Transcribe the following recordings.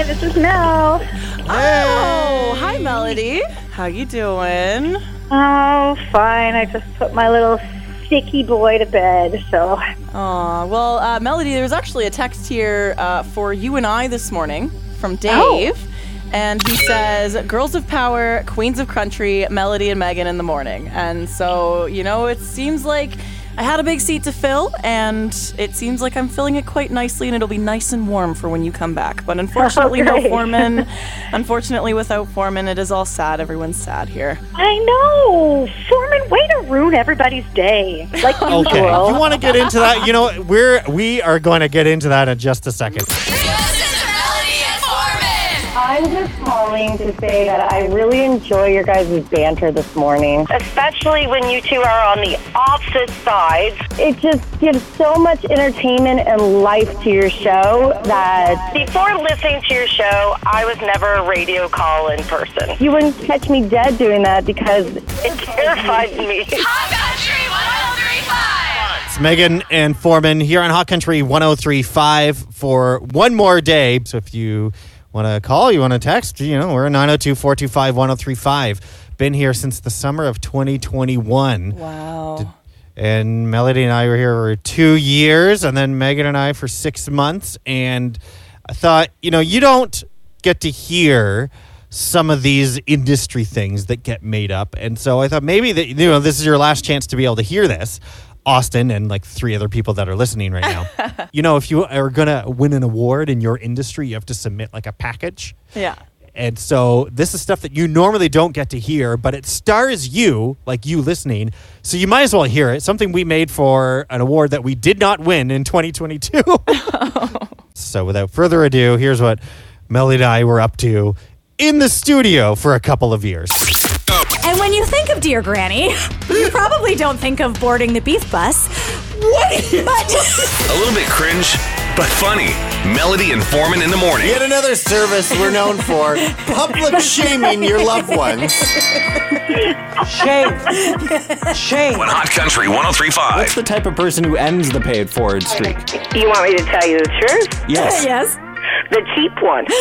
Hi, this is Mel. Oh, hi, Melody. How you doing? Oh, fine. I just put my little sticky boy to bed, so. Aw, well, uh, Melody, there was actually a text here uh, for you and I this morning from Dave. And he says, Girls of Power, Queens of Country, Melody and Megan in the morning. And so, you know, it seems like I had a big seat to fill, and it seems like I'm filling it quite nicely, and it'll be nice and warm for when you come back. But unfortunately, no great. Forman. Unfortunately, without Forman, it is all sad. Everyone's sad here. I know. Forman, way to ruin everybody's day. Like usual. Okay, if you want to get into that, you know, we're we are going to get into that in just a second. I'm just calling to say that I really enjoy your guys' banter this morning. especially when you two are on the opposite sides. It just gives so much entertainment and life to your show that Before listening to your show, I was never a radio call in person. you wouldn't catch me dead doing that because It terrified me. It's Megan and Forman here on Hot Country 1035 for one more day. So if you want to call, you want to text, you know, we're 902 425 1035. Been here since the summer of 2021. Wow. And Melody and I were here for two years, and then Megan and I for six months. And I thought, you know, you don't get to hear some of these industry things that get made up. And so I thought maybe that, you know, this is your last chance to be able to hear this. Austin and like three other people that are listening right now. you know, if you are going to win an award in your industry, you have to submit like a package. Yeah. And so this is stuff that you normally don't get to hear, but it stars you, like you listening. So you might as well hear it. Something we made for an award that we did not win in 2022. so without further ado, here's what Melly and I were up to in the studio for a couple of years. Oh, And when you think of Dear Granny, you probably don't think of boarding the beef bus. What? But A little bit cringe, but funny. Melody and Forman in the morning. Yet another service we're known for public shaming your loved ones. Shame. Shame. On Hot Country oh What's the type of person who ends the paid forward streak? You want me to tell you the truth? Yes. yes. The cheap one.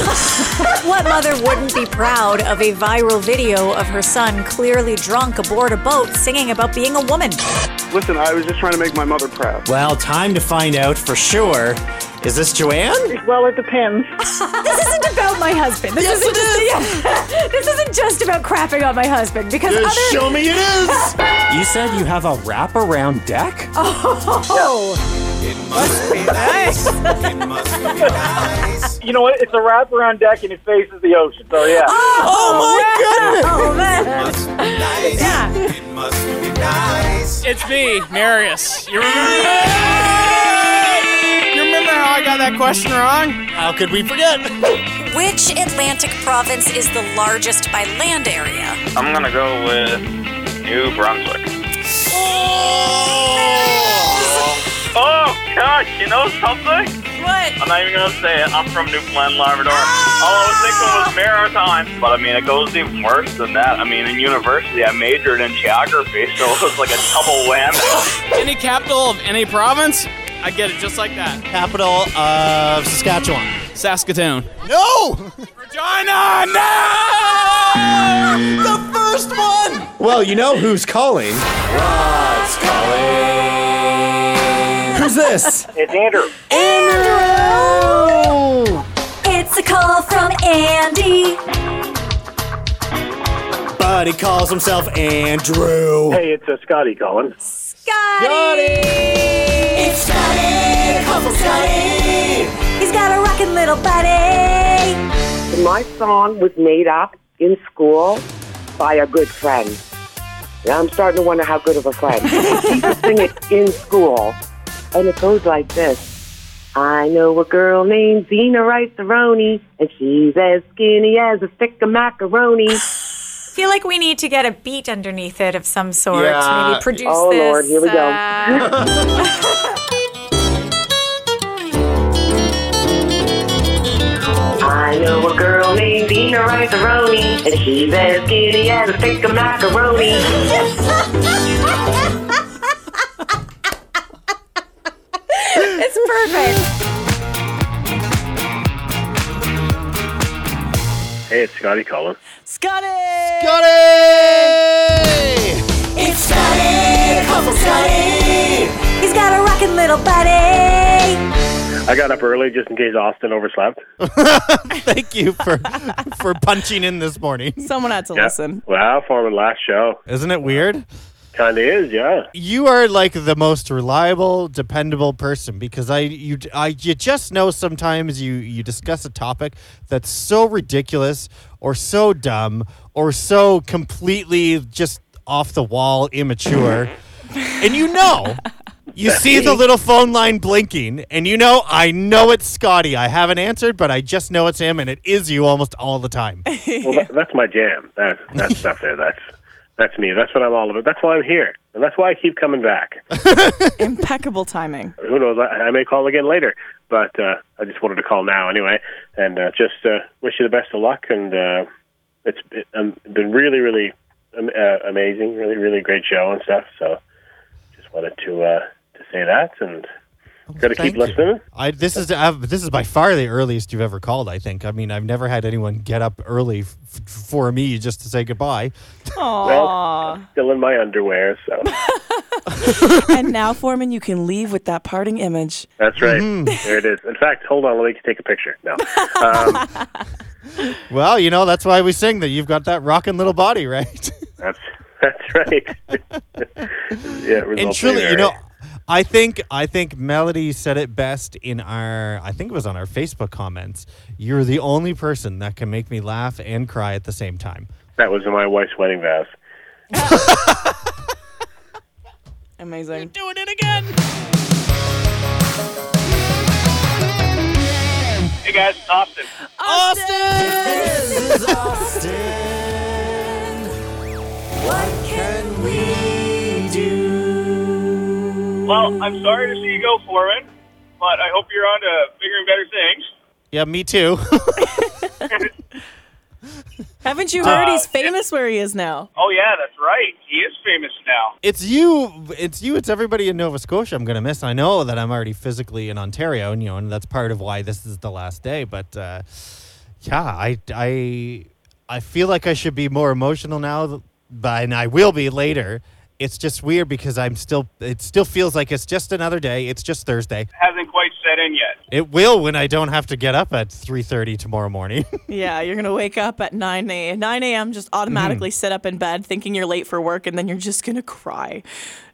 What mother wouldn't be proud of a viral video of her son clearly drunk aboard a boat singing about being a woman? Listen, I was just trying to make my mother proud. Well, time to find out for sure. Is this Joanne? Well, it depends. This isn't about my husband. This isn't just yeah. This isn't just about crapping on my husband because Just other show me it is. You said you have a wraparound deck? oh, You know what? It's a wraparound deck and it faces the ocean. So yeah. oh oh, oh my god. Oh man. It must be nice. Yeah. It must be nice. It's me, Marius. You remember? You remember how I got that question wrong? How could we forget? Which Atlantic province is the largest by land area? I'm gonna go with New Brunswick. Oh gosh, you know something? What? I'm not even gonna say it. I'm from Newfoundland, Labrador. All I was thinking was maritime, but I mean it goes even worse than that. I mean in university I majored in geography, so it was like a double whammy. Any capital of any province? I get it just like that. Capital of Saskatchewan. Saskatoon. No! Regina, no! The first one. Well, you know who's calling. Rod's calling. Who's this? It's Andrew. Andrew. It's a call from Andy. But he calls himself Andrew. Hey, it's uh, Scotty calling. Scotty. It's Scotty. Call from Scotty. He's got a rockin' little body. My song was made up in school by a good friend. Now I'm starting to wonder how good of a friend. he used to sing it in school, and it goes like this. I know a girl named Zena Rice-A-Roni, and she's as skinny as a stick of macaroni. I feel like we need to get a beat underneath it of some sort. Yeah. Maybe produce Oh, this. Lord, here we go. uh, I know a girl named Zena Rice-A-Roni, and she's as skinny as a stick of macaroni. perfect. Hey, it's Scotty calling. Scotty! Scotty! It's Scotty, call from Scotty. He's got a rockin' little body. I got up early just in case Austin overslept. Thank you for for punching in this morning. Someone had to Yeah. listen. Wow, Forman, last show. Isn't it weird? Kind of is, yeah. You are like the most reliable, dependable person because I you I you just know sometimes you you discuss a topic that's so ridiculous or so dumb or so completely just off the wall immature. and you know you see the little phone line blinking and you know I know it's Scotty. I haven't answered, but I just know it's him and it is you almost all the time. Well, that, that's my jam. That that stuff there. That's that's me. That's what I'm all about. That's why I'm here, and that's why I keep coming back. Impeccable timing. Who knows? I, I may call again later, but uh, I just wanted to call now anyway, and uh, just uh, wish you the best of luck. And uh, it's it, um, been really, really um, uh, amazing. Really, really great show and stuff. So just wanted to uh, to say that, and got to keep listening. I this is I've, this is by far the earliest you've ever called. I think. I mean, I've never had anyone get up early f- for me just to say goodbye. Aww. Still in my underwear, so and now, Forman, you can leave with that parting image. that's right. Mm-hmm. There it is. In fact, hold on. Let me take a picture. No. Um, Well, you know that's why we sing that you've got that rocking little body, right? That's that's right. yeah, and results truly, may you know, vary. I think I think Melody said it best in our I think it was on our Facebook comments. You're the only person that can make me laugh and cry at the same time. that was in my wife's wedding vows. Amazing. doing it again. Hey guys, it's Austin. This is Austin. What can we do? Well, I'm sorry to see you go, Forman, but I hope you're on to bigger and better things. Yeah, me too. Haven't you heard Uh, he's famous where he is now? Oh yeah, that's right. He is famous now. it's you, it's you, it's everybody in Nova Scotia. I'm gonna miss. I know that I'm already physically in Ontario, and you know, and that's part of why this is the last day. But uh, yeah, I, I, I feel like I should be more emotional now, but and I will be later. It's just weird because I'm still. It still feels like it's just another day. It's just Thursday. Hasn't quite set in yet. It will when I don't have to get up at 3:30 tomorrow morning. Yeah, you're gonna wake up at 9 a.m. 9 a.m. Just automatically mm-hmm. sit up in bed, thinking you're late for work, and then you're just gonna cry.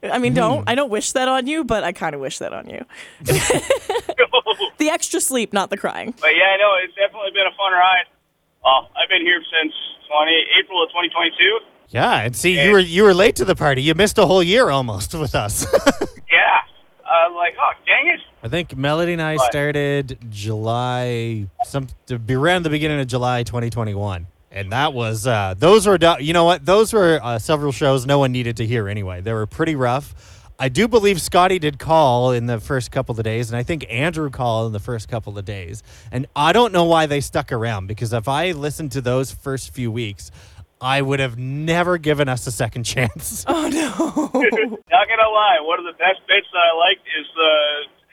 I mean, don't mm-hmm. I don't wish that on you, but I kind of wish that on you. the extra sleep, not the crying. But yeah, I know it's definitely been a fun ride. Well, I've been here since 20 April of 2022. Yeah, and see, you were you were late to the party. You missed a whole year almost with us. Yeah. Uh, like, oh, dang it. I think Melody and I What? started July some to be around the beginning of July 2021. And that was uh those were you know what? Those were uh, several shows no one needed to hear anyway. They were pretty rough. I do believe Scotty did call in the first couple of days, and I think Andrew called in the first couple of days. And I don't know why they stuck around because if I listened to those first few weeks, I would have never given us a second chance. Oh no. Not gonna lie, one of the best bits that I liked is the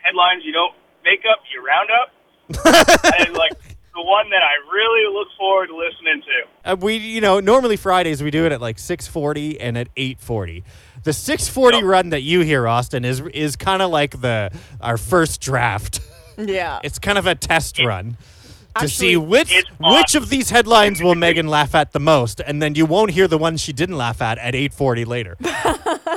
headlines you don't make up, you round up. and like the one that I really look forward to listening to. Uh, we, you know, normally Fridays we do it at like 6:40 and at 8:40. The 6:40 run that you hear, Austin, is is kind of like the our first draft. yeah. It's kind of a test run to see Actually, which it's which of these headlines will Megan laugh at the most, and then you won't hear the ones she didn't laugh at at 8:40 later.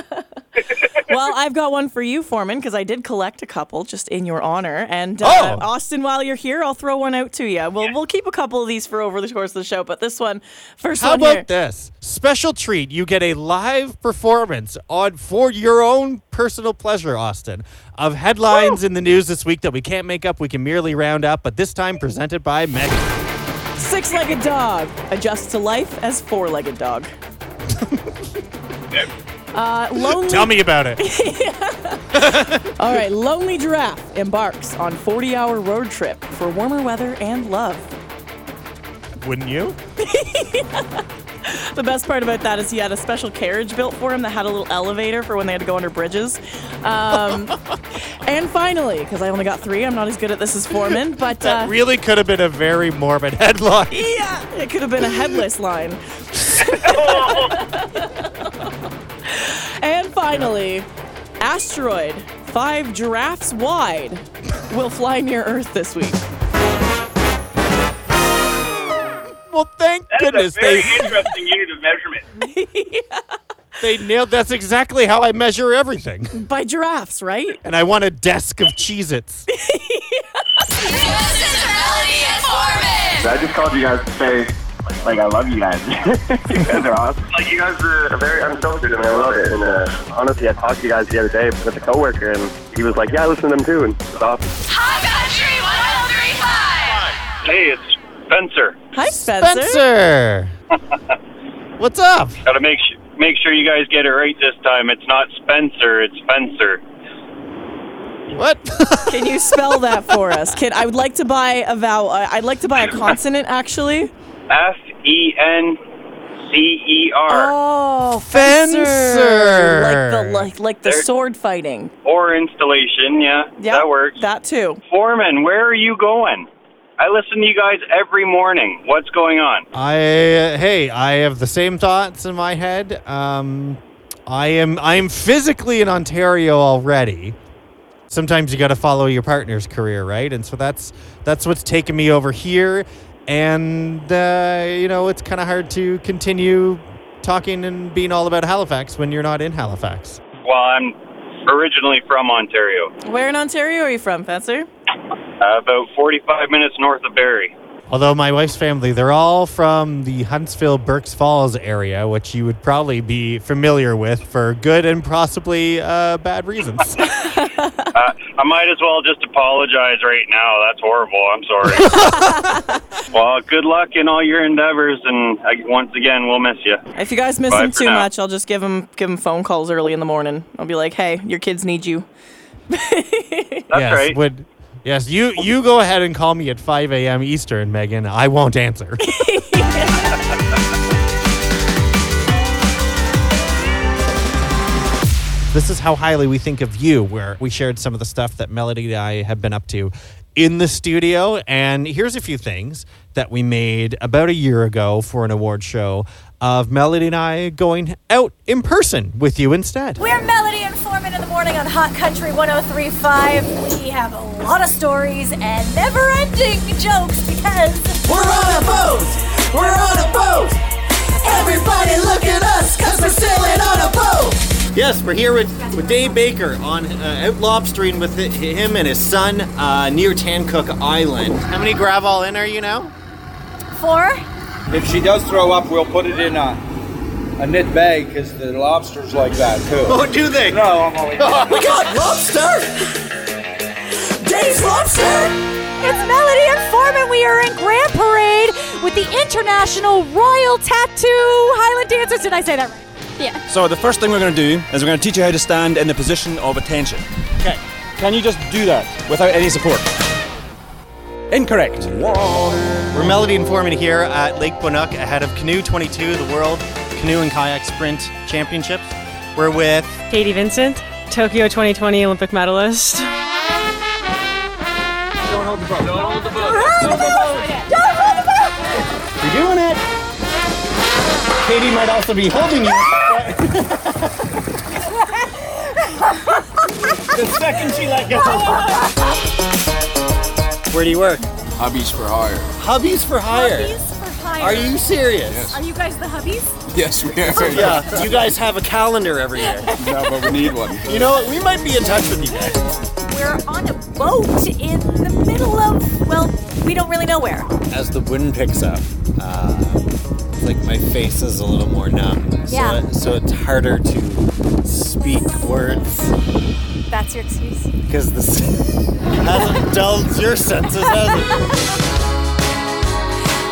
well, I've got one for you, Forman, because I did collect a couple just in your honor. And uh, Oh. Austin, while you're here, I'll throw one out to you. We'll we'll keep a couple of these for over the course of the show, but this one, first How one about here. this special treat? You get a live performance on for your own personal pleasure, Austin, of headlines in the news this week that we can't make up. We can merely round up, but this time presented by Megan. Six-legged dog adjusts to life as four-legged dog. Uh, lonely. Tell me about it. All right, lonely giraffe embarks on 40-hour road trip for warmer weather and love. Wouldn't you? The best part about that is he had a special carriage built for him that had a little elevator for when they had to go under bridges. Um, And finally, because I only got three, I'm not as good at this as Forman, but uh, That really could have been a very morbid headline. yeah, it could have been a headless line. And finally, asteroid five giraffes wide will fly near Earth this week. Well, thank That goodness is a very they interesting unit of measurement. they nailed. That's exactly how I measure everything. By giraffes, right? And I want a desk of Cheez-Its. I just called you guys to say, like, I love you guys. you guys are awesome. Like, you guys are very unfiltered, and I love it. And uh, honestly, I talked to you guys the other day with a coworker, and he was like, "Yeah, I listen to them too," and it's awesome. Hey, it's Spencer. Hi, Spencer. Spencer, what's up? Got to make su- make sure you guys get it right this time. It's not Spencer, it's Spencer. What? Can you spell that for us? Kid, I would like to buy a vowel. uh, I'd like to buy a consonant, actually. F E N C E R. Oh, Fencer. Like the like like the There- sword fighting. Or installation, yeah, Yeah, that works. That too. Forman, where are you going? I listen to you guys every morning. What's going on? I hey, I have the same thoughts in my head. Um, I am I am physically in Ontario already. Sometimes you got to follow your partner's career, right? And so that's that's what's taken me over here. And uh, you know, it's kind of hard to continue talking and being all about Halifax when you're not in Halifax. Well, I'm originally from Ontario, Where in Ontario are you from, Fencer? uh, about 45 minutes north of Barrie. Although my wife's family, they're all from the Huntsville Burk's Falls area, which you would probably be familiar with for good and possibly uh, bad reasons. Uh, I might as well just apologize right now. That's horrible. I'm sorry. well, good luck in all your endeavors, and I, once again, we'll miss you. If you guys miss Bye him too now. much, I'll just give him give him phone calls early in the morning. I'll be like, "Hey, your kids need you." That's yes, right. Would, yes, you you go ahead and call me at 5 a.m. Eastern, Megan. I won't answer. This is how highly we think of you, where we shared some of the stuff that Melody and I have been up to in the studio. And here's a few things that we made about a year ago for an award show of Melody and I going out in person with you instead. We're Melody and Forman in the morning on Hot Country 1035. We have a lot of stories and never ending jokes because We're on a boat! We're on a boat! Everybody look at us, cause we're sailing on a boat! Yes, we're here with, with Dave Baker on uh, out lobstering with hi- him and his son uh, near Tancook Island. How many gravel in are you now? four. If she does throw up, we'll put it in a, a knit bag because the lobsters like that too. Oh, do they? No, I'm only. we got lobster! Dave's lobster! It's Melody and Forman. We are in Grand Parade with the International Royal Tattoo Highland Dancers. Did I say that right? Yeah. So the first thing we're going to do is we're going to teach you how to stand in the position of attention. Okay. Can you just do that without any support? Incorrect. We're Melody and Forman here at Lake Banook ahead of Canoe 22, the World Canoe and Kayak Sprint Championships. We're with Katie Vincent, Tokyo 2020 Olympic medalist. Don't hold the boat. Don't hold the boat. Don't hold the boat. Don't hold the boat. You're doing it. Katie might also be holding you. The second she let go. Where do you work? Hubbies for hire. Hubbies for hire. Hubbies for hire. Are you serious? Are you guys the hubbies? Yes, we are. Yeah, you guys have a calendar every year. No, but we need one. You know what? We might be in touch with you guys. We're on a boat in the middle of, well, we don't really know where. As the wind picks up, uh, it's like my face is a little more numb. Yeah. So, so it's harder to speak words That's your excuse. because this hasn't dulled your senses, has it?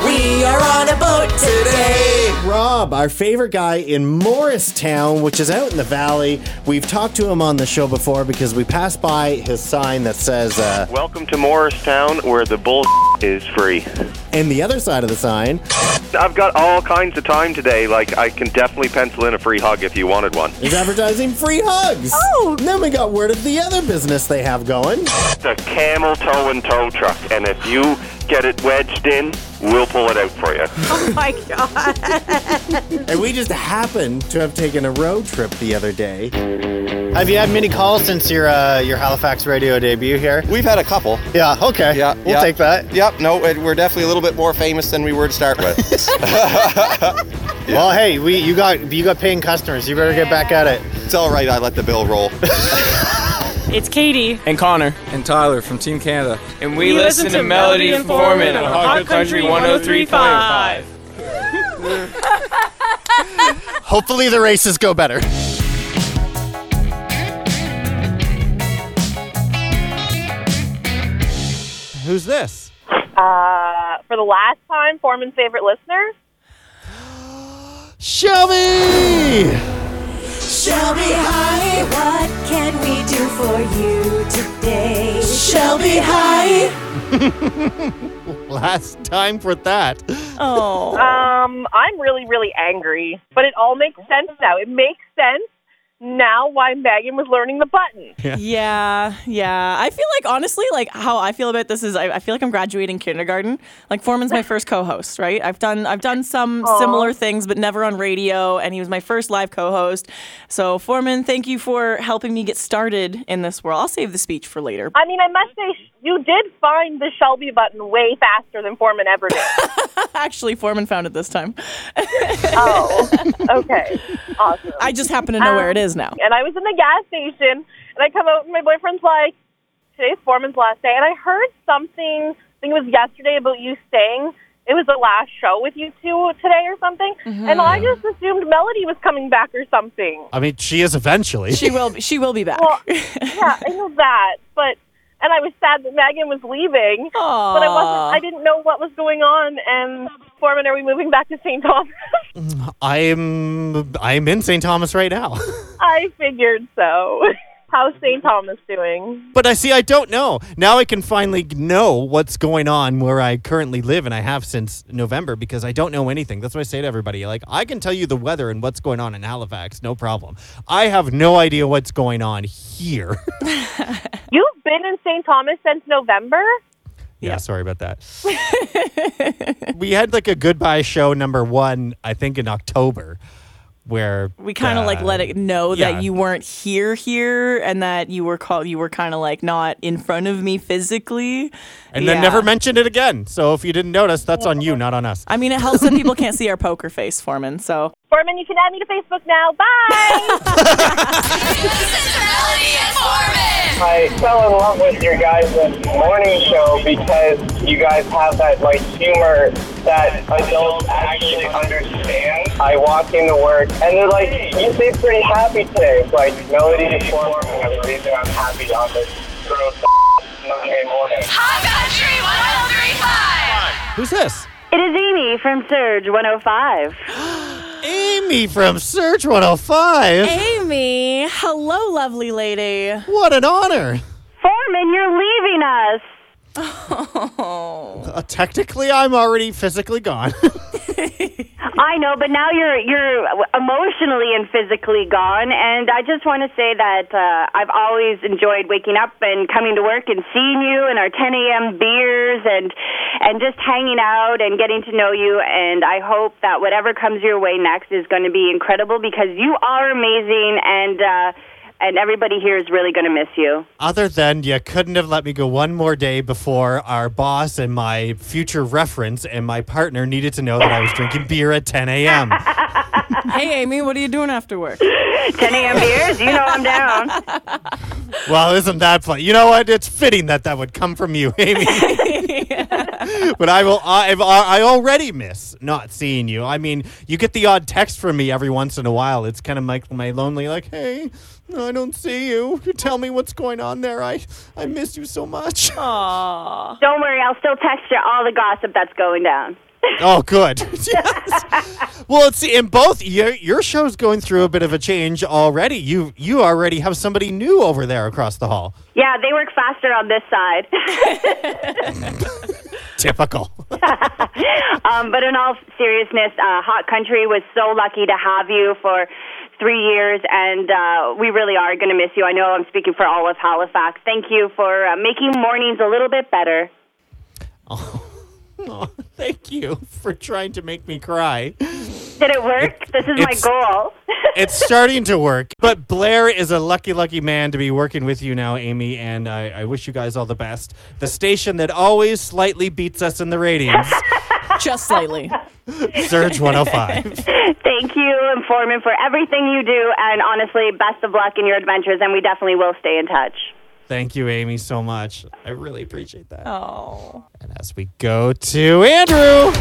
We are on a boat today! Rob, our favorite guy in Morristown, which is out in the valley. We've talked to him on the show before because we passed by his sign that says, uh, Welcome to Morristown, where the bull is free. And the other side of the sign, I've got all kinds of time today. Like, I can definitely pencil in a free hug if you wanted one. is advertising free hugs. Oh! Then we got word of the other business they have going. It's a camel toe and tow truck, and if you get it wedged in, we'll pull it out for you. Oh my god. And we just happened to have taken a road trip the other day. Have you had many calls since your uh, your Halifax radio debut here? We've had a couple. Yeah. Okay. Yeah, We'll yeah. take that. Yep. No, it- we're definitely a little bit more famous than we were to start with. Well, hey, we you got you got paying customers. You better get back at it. It's all right. I let the bill roll. It's Katie. And Connor. And Tyler from Team Canada. And we, listen, to Melody and Forman on Hot Country 103.5. Hopefully the races go better. Who's this? Uh, for the last time, Forman's favorite listener. Shelby! Shelby, hi. What can we do for you today? Shelby, hi. Last time for that. Oh. Um, I'm really, really angry, but it all makes sense now. It makes sense now why Megan was learning the button. Yeah. yeah, I feel like honestly, like how I feel about this is, I, I feel like I'm graduating kindergarten. Like Forman's my first co-host, right? I've done I've done some Aw. similar things, but never on radio, and he was my first live co-host. So Forman, thank you for helping me get started in this world. I'll save the speech for later. I mean, I must say, you did find the Shelby button way faster than Forman ever did. Actually, Forman found it this time. oh, okay, awesome. I just happen to know where it is now. And I was in the gas station, and I come out, and my boyfriend's like, "Today's Forman's last day," and I heard something. I think it was yesterday about you saying it was the last show with you two today or something, mm-hmm. and I just assumed Melody was coming back or something. I mean, she is eventually. She will. She will be back. Well, yeah, I know that, but and I was sad that Megan was leaving, but I wasn't. I didn't know what was going on. And Forman, are we moving back to St. Thomas? I'm I'm in St. Thomas right now. I figured so. How's St. Thomas doing? But I see I don't know. Now I can finally know what's going on where I currently live and I have since November because I don't know anything. That's what I say to everybody. Like I can tell you the weather and what's going on in Halifax, no problem. I have no idea what's going on here. You've been in St. Thomas since November. Yeah, sorry about that. we had like a goodbye show number 1 I think in October where we kind of like let it know yeah. that you weren't here here and that you were called you were kind of like not in front of me physically and then never mentioned it again. So if you didn't notice, that's on you, not on us. i mean it helps that people can't see our poker face forman so Forman, you can add me to Facebook now. Bye. I fell in love with your guys' morning show because you guys have that like humor that adults actually understand. I walk into work and they're like, "You seem pretty happy today." It's like melody is Forman and the reason I'm happy on this gross Monday morning. Hot Country 1035! Who's this? It is Amy from Surge 105. Amy from Surge 105. amy hello lovely lady What an honor. Forman, you're leaving us. Uh, technically, I'm already physically gone. I know, but now you're you're emotionally and physically gone. And I just want to say that uh, I've always enjoyed waking up and coming to work and seeing you and our 10 a.m. beers and and just hanging out and getting to know you. And I hope that whatever comes your way next is going to be incredible because you are amazing and. Uh, and everybody here is really going to miss you. Other than you couldn't have let me go one more day before our boss and my future reference and my partner needed to know that I was drinking beer at 10 a.m. hey amy what are you doing after work 10 a.m. beers, you know I'm down. well, isn't that fun? You know what? It's fitting that that would come from you, Amy. but I will. I've, I already miss not seeing you. I mean, you get the odd text from me every once in a while. It's kind of like my lonely, like, hey, I don't see you. You tell me what's going on there. I I miss you so much. Aww. Don't worry, I'll still text you all the gossip that's going down. Oh, good. yes. Well, it's in both your your show's going through a bit of a change already. You you already have somebody new over there across the hall. Yeah, they work faster on this side. Typical. um, but in all seriousness, uh, Hot Country was so lucky to have you for three years, and uh, we really are going to miss you. I know I'm speaking for all of Halifax. Thank you for uh, making mornings a little bit better. Oh, Oh, thank you for trying to make me cry. Did it work? this is my goal. It's starting to work. But Blair is a lucky, lucky man to be working with you now, Amy, and I, I wish you guys all the best. The station that always slightly beats us in the ratings, Just slightly. Surge 105. Thank you, Informant, for everything you do, and honestly, best of luck in your adventures, and we definitely will stay in touch. Thank you, Amy, so much. I really appreciate that. Oh. And as we go to Andrew.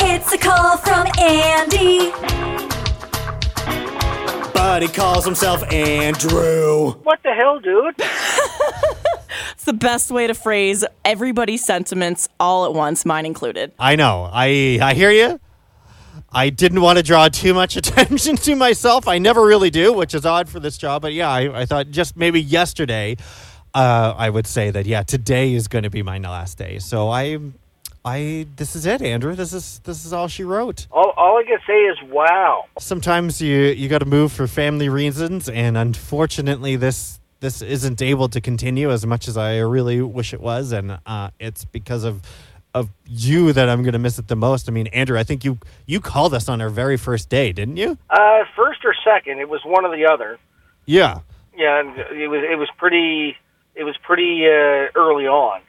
It's a call from Andy. But he calls himself Andrew. What the hell, dude? It's the best way to phrase everybody's sentiments all at once, mine included. I know. I I hear you. I didn't want to draw too much attention to myself. I never really do, which is odd for this job. But yeah, I, I thought just maybe yesterday, uh, I would say that yeah, today is going to be my last day. So I, I this is it, Andrew. This is this is all she wrote. All, all I can say is wow. Sometimes you you got to move for family reasons, and unfortunately, this this isn't able to continue as much as I really wish it was, and uh, it's because of of you that I'm going to miss it the most. I mean, Andrew, I think you you called us on our very first day, didn't you? Uh, first or second, it was one or the other. Yeah. Yeah, and it was it was pretty it was pretty uh, early on.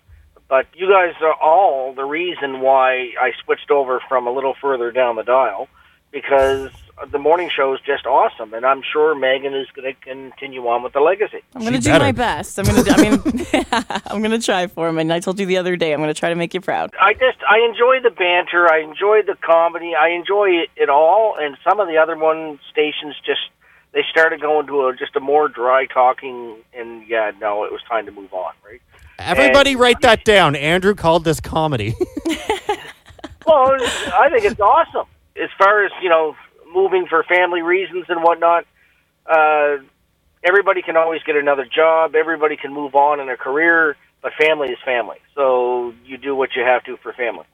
But you guys are all the reason why I switched over from a little further down the dial because the morning show is just awesome, and I'm sure Megan is going to continue on with the legacy. I'm going to do my best. I'm going to. I mean, I'm going to try for him. And I told you the other day, I'm going to try to make you proud. I just I enjoy the banter. I enjoy the comedy. I enjoy it, it all. And some of the other one stations just they started going to a just a more dry talking. And yeah, no, it was time to move on. Right. Everybody, write that down. Andrew called this comedy. Well, I think it's awesome. As far as you know, moving for family reasons and whatnot, uh, everybody can always get another job. Everybody can move on in a career, but family is family. So you do what you have to for family.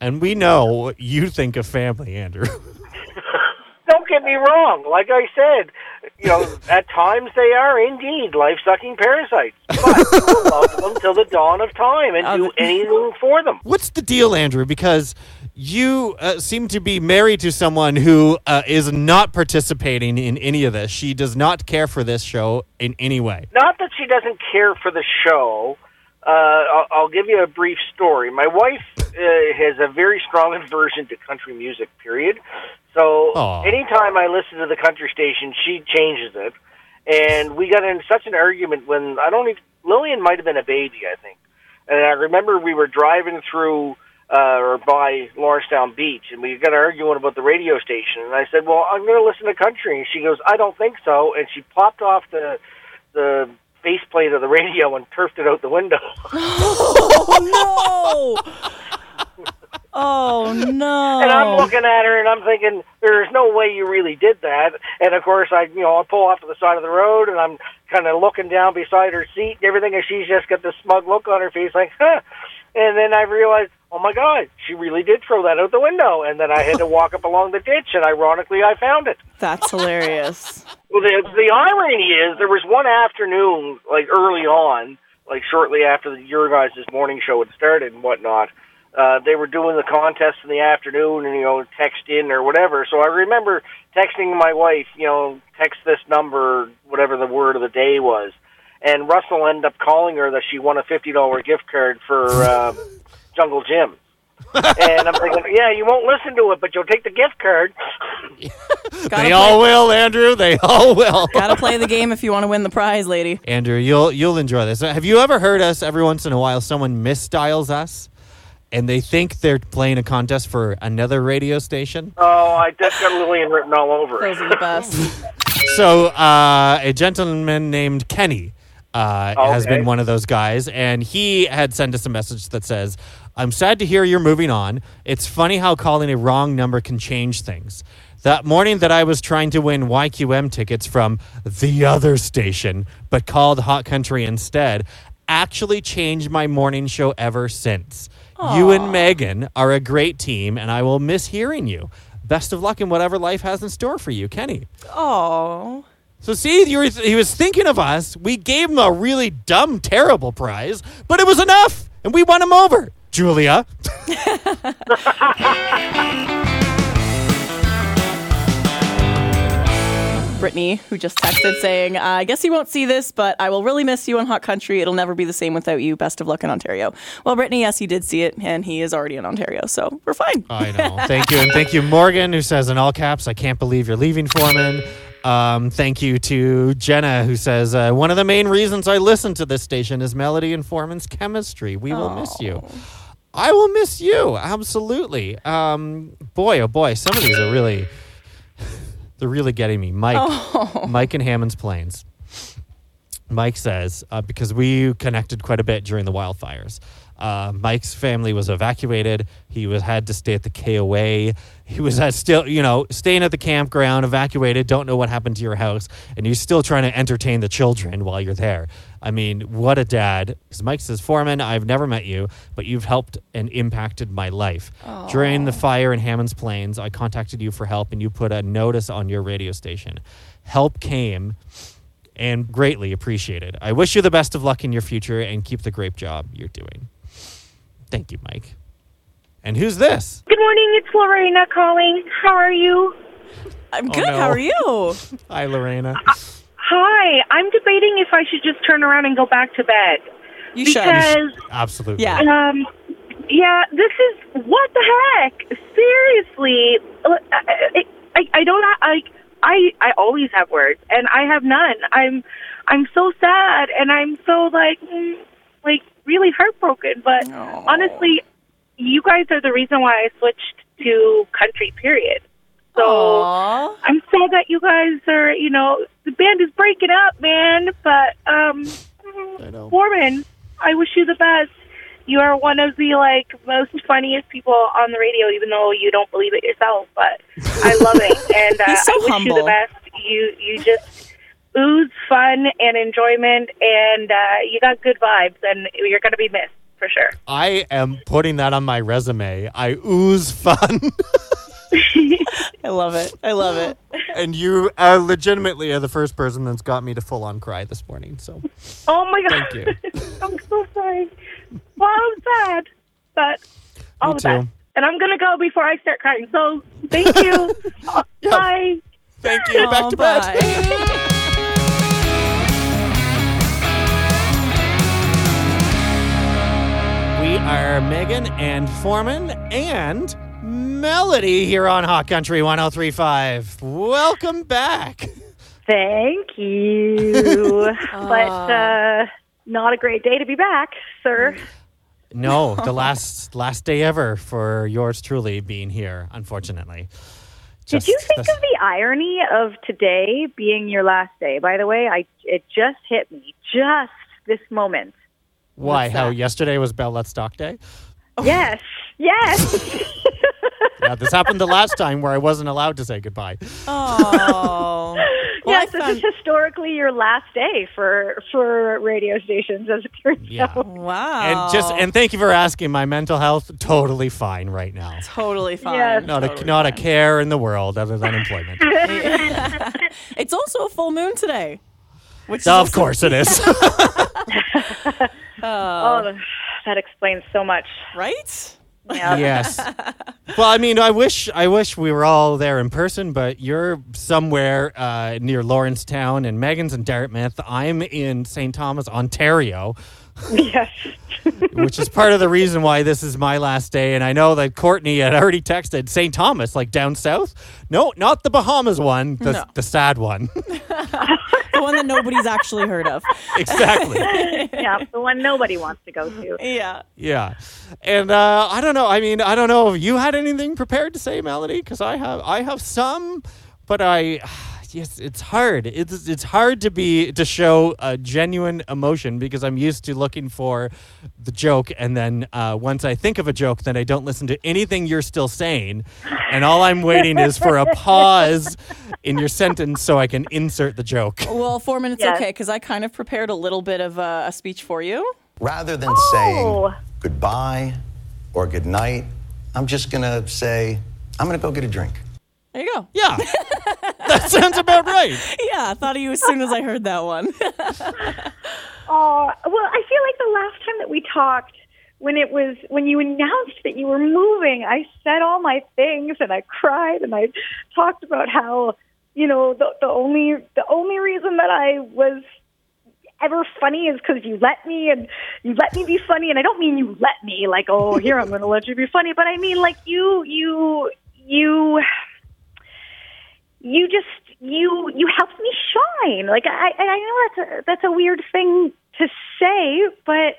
and we know what you think of family, Andrew. Don't get me wrong. Like I said, you know, at times they are indeed life-sucking parasites, but we'll love them till the dawn of time and do anything for them. What's the deal, Andrew? Because you uh, seem to be married to someone who uh, is not participating in any of this. She does not care for this show in any way. Not that she doesn't care for the show. Uh, I'll, I'll give you a brief story. My wife uh, has a very strong aversion to country music. Period. So Aw. anytime I listen to the country station, she changes it, and we got in such an argument when I don't even Lillian might have been a baby, I think, and I remember we were driving through uh, or by Lawrencetown Beach, and we got arguing about the radio station. And I said, "Well, I'm going to listen to country." And she goes, "I don't think so." And she popped off the the faceplate of the radio and turfed it out the window. oh no! Oh no! And I'm looking at her and I'm thinking, there's no way you really did that. And of course, I, you know, I pull off to the side of the road and I'm kind of looking down beside her seat and everything, and she's just got this smug look on her face, like, huh. And then I realized, oh my God, she really did throw that out the window. And then I had to walk up along the ditch, and ironically, I found it. That's hilarious. Well, the the irony is there was one afternoon, like early on, like shortly after the, your guys' morning show had started and whatnot. Uh, they were doing the contest in the afternoon, and you know, text in or whatever. So I remember texting my wife, you know, text this number, whatever the word of the day was. And Russell ended up calling her that she won a fifty dollar gift card for uh, Jungle Gym. and I'm thinking, yeah, you won't listen to it, but you'll take the gift card. they all will, Andrew. They all will. Gotta play the game if you want to win the prize, lady. Andrew, you'll you'll enjoy this. Have you ever heard us every once in a while someone misdials us and they think they're playing a contest for another radio station? Oh, I just got Lillian written all over it. Those are the best. So, uh, a gentleman named Kenny uh, has been one of those guys, and he had sent us a message that says, I'm sad to hear you're moving on. It's funny how calling a wrong number can change things. That morning that I was trying to win YQM tickets from the other station, but called Hot Country instead, actually changed my morning show ever since. You and Megan are a great team, and I will miss hearing you. Best of luck in whatever life has in store for you, Kenny. Oh. So see, you were, he was thinking of us. We gave him a really dumb, terrible prize, but it was enough, and we won him over. Julia. Brittany, who just texted saying, uh, I guess you won't see this, but I will really miss you in Hot Country. It'll never be the same without you. Best of luck in Ontario. Well, Brittany, yes, he did see it, and he is already in Ontario, so we're fine. I know. Thank you. And thank you, Morgan, who says in all caps, I can't believe you're leaving, Forman. Um, thank you to Jenna, who says, uh, one of the main reasons I listen to this station is Melody and Forman's chemistry. We will miss you. I will miss you. Absolutely. Um, boy, oh boy, some of these are really, they're really getting me. Mike, Oh. Mike and Hammond's Plains. Mike says, uh, because we connected quite a bit during the wildfires. Uh, Mike's family was evacuated. He was had to stay at the KOA. He was at still, you know, staying at the campground, evacuated. Don't know what happened to your house, and you're still trying to entertain the children while you're there. I mean, what a dad! Because Mike says, Forman, I've never met you, but you've helped and impacted my life. During the fire in Hammond's Plains, I contacted you for help, and you put a notice on your radio station. Help came and greatly appreciated. I wish you the best of luck in your future and keep the great job you're doing. Thank you, Mike. And who's this? Good morning, it's Lorena calling. How are you? I'm Oh, good. no. How are you? Hi, Lorena. Hi, I'm debating if I should just turn around and go back to bed. You should. because, Absolutely. Um, yeah, this is what the heck? Seriously, I, I, I don't. I, I, I always have words, and I have none. I'm, I'm so sad, and I'm so like, mm, like really heartbroken. But honestly, you guys are the reason why I switched to country. Period. So I'm sad that you guys are, you know, the band is breaking up, man. But um, Forman, I wish you the best. You are one of the like most funniest people on the radio, even though you don't believe it yourself. But I love it, and uh, He's so I wish you the best. You you just ooze fun and enjoyment, and uh, you got good vibes, and you're gonna be missed for sure. I am putting that on my resume. I ooze fun. I love it. I love it. and you uh, legitimately are the first person that's got me to full on cry this morning. So Oh my god! Thank you. I'm so sorry. Well, I'm sad, but all Me the too. best. And I'm gonna go before I start crying. So thank you. Uh, Bye. Thank you. Back to bed. We are Megan and Forman and Melody here on Hot Country 1035. Welcome back. Thank you. but uh, not a great day to be back, sir. No, the last last day ever for yours truly being here, unfortunately. Did you Just- think of the irony of today being your last day? By the way, I it just hit me just this moment. Why? What's How yesterday was Bell Let's Talk Day? Oh. Yes, yes. Yeah, this happened the last time where I wasn't allowed to say goodbye. Oh. yes, this is historically your last day for for radio stations, as it turns Yeah. out. Wow. And just and thank you for asking. My mental health totally fine right now. Totally fine. Yes. Not a not a care in the world other than employment. it's also a full moon today. Which is of also- course it is. Oh, that explains so much, right? Yeah. yes. Well, I mean, I wish I wish we were all there in person, but you're somewhere uh, near Lawrencetown, and Megan's in Dartmouth. I'm in St. Thomas, Ontario. Yes. which is part of the reason why this is my last day. And I know that Courtney had already texted St. Thomas, like down south. No, not the Bahamas one, the, No. the sad one. the one that nobody's actually heard of. exactly. yeah, the one nobody wants to go to. Yeah. Yeah. And uh, I don't know. I mean, I don't know if you had anything prepared to say, Melody, because I have I have some, but I yes, it's hard. It's it's hard to be to show a genuine emotion because I'm used to looking for the joke, and then uh, once I think of a joke, then I don't listen to anything you're still saying, and all I'm waiting is for a pause in your sentence so I can insert the joke. Well, four minutes, Yes. okay because I kind of prepared a little bit of a, a speech for you. Rather than Oh. saying goodbye or good night, I'm just going to say, I'm going to go get a drink. There you go. Yeah. that sounds about right. Yeah, I thought of you as soon as I heard that one. Oh, well, I feel like the last time that we talked, when it was when you announced that you were moving, I said all my things and I cried and I talked about how you know the the only the only reason that I was ever funny is because you let me and you let me be funny and I don't mean you let me like oh here I'm going to let you be funny but I mean like you you you you just you you helped me shine. Like I I know that's a that's a weird thing to say but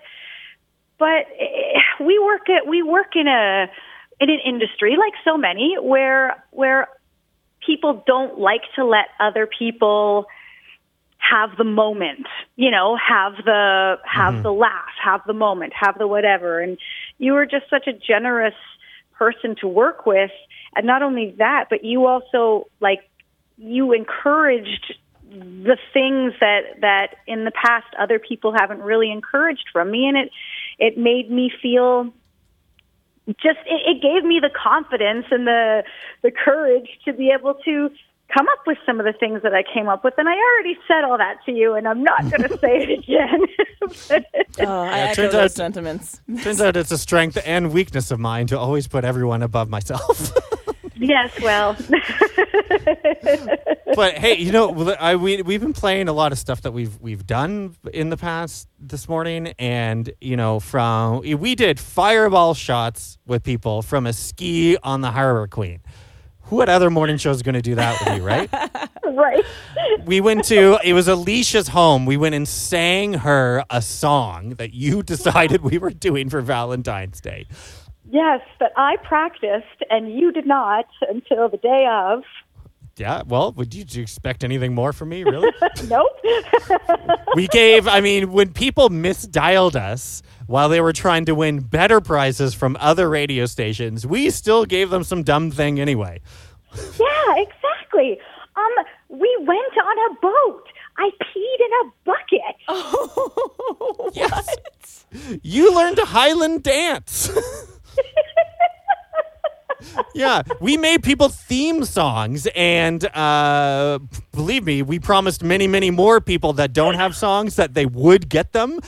but eh, we work at we work in a in an industry like so many where where people don't like to let other people have the moment you know have the have the laugh have the moment have the whatever. And you were just such a generous person to work with. And not only that but you also like you encouraged the things that that in the past other people haven't really encouraged from me and it it made me feel just it, it gave me the confidence and the the courage to be able to come up with some of the things that I came up with and I already said all that to you and I'm not going to say it again. Oh, I Yeah, echo turns those out- sentiments. Turns out it's a strength and weakness of mine to always put everyone above myself. yes, well. but hey, you know, I we we've been playing a lot of stuff that we've we've done in the past this morning, and you know, from we did fireball shots with people from a ski on the Harbor Queen. Who at other morning show is going to do that with you, right? right. we went to it was Alicia's home. We went and sang her a song that you decided we were doing for Valentine's Day. Yes, but I practiced and you did not until the day of. Yeah, well, would you, do you expect anything more from me, really? nope. we gave, I mean, when people misdialed us while they were trying to win better prizes from other radio stations, we still gave them some dumb thing anyway. yeah, exactly. Um, we went on a boat. I peed in a bucket. Oh, yes. You learned a Highland dance. yeah, we made people theme songs, and uh, believe me, we promised many, many more people that don't have songs that they would get them,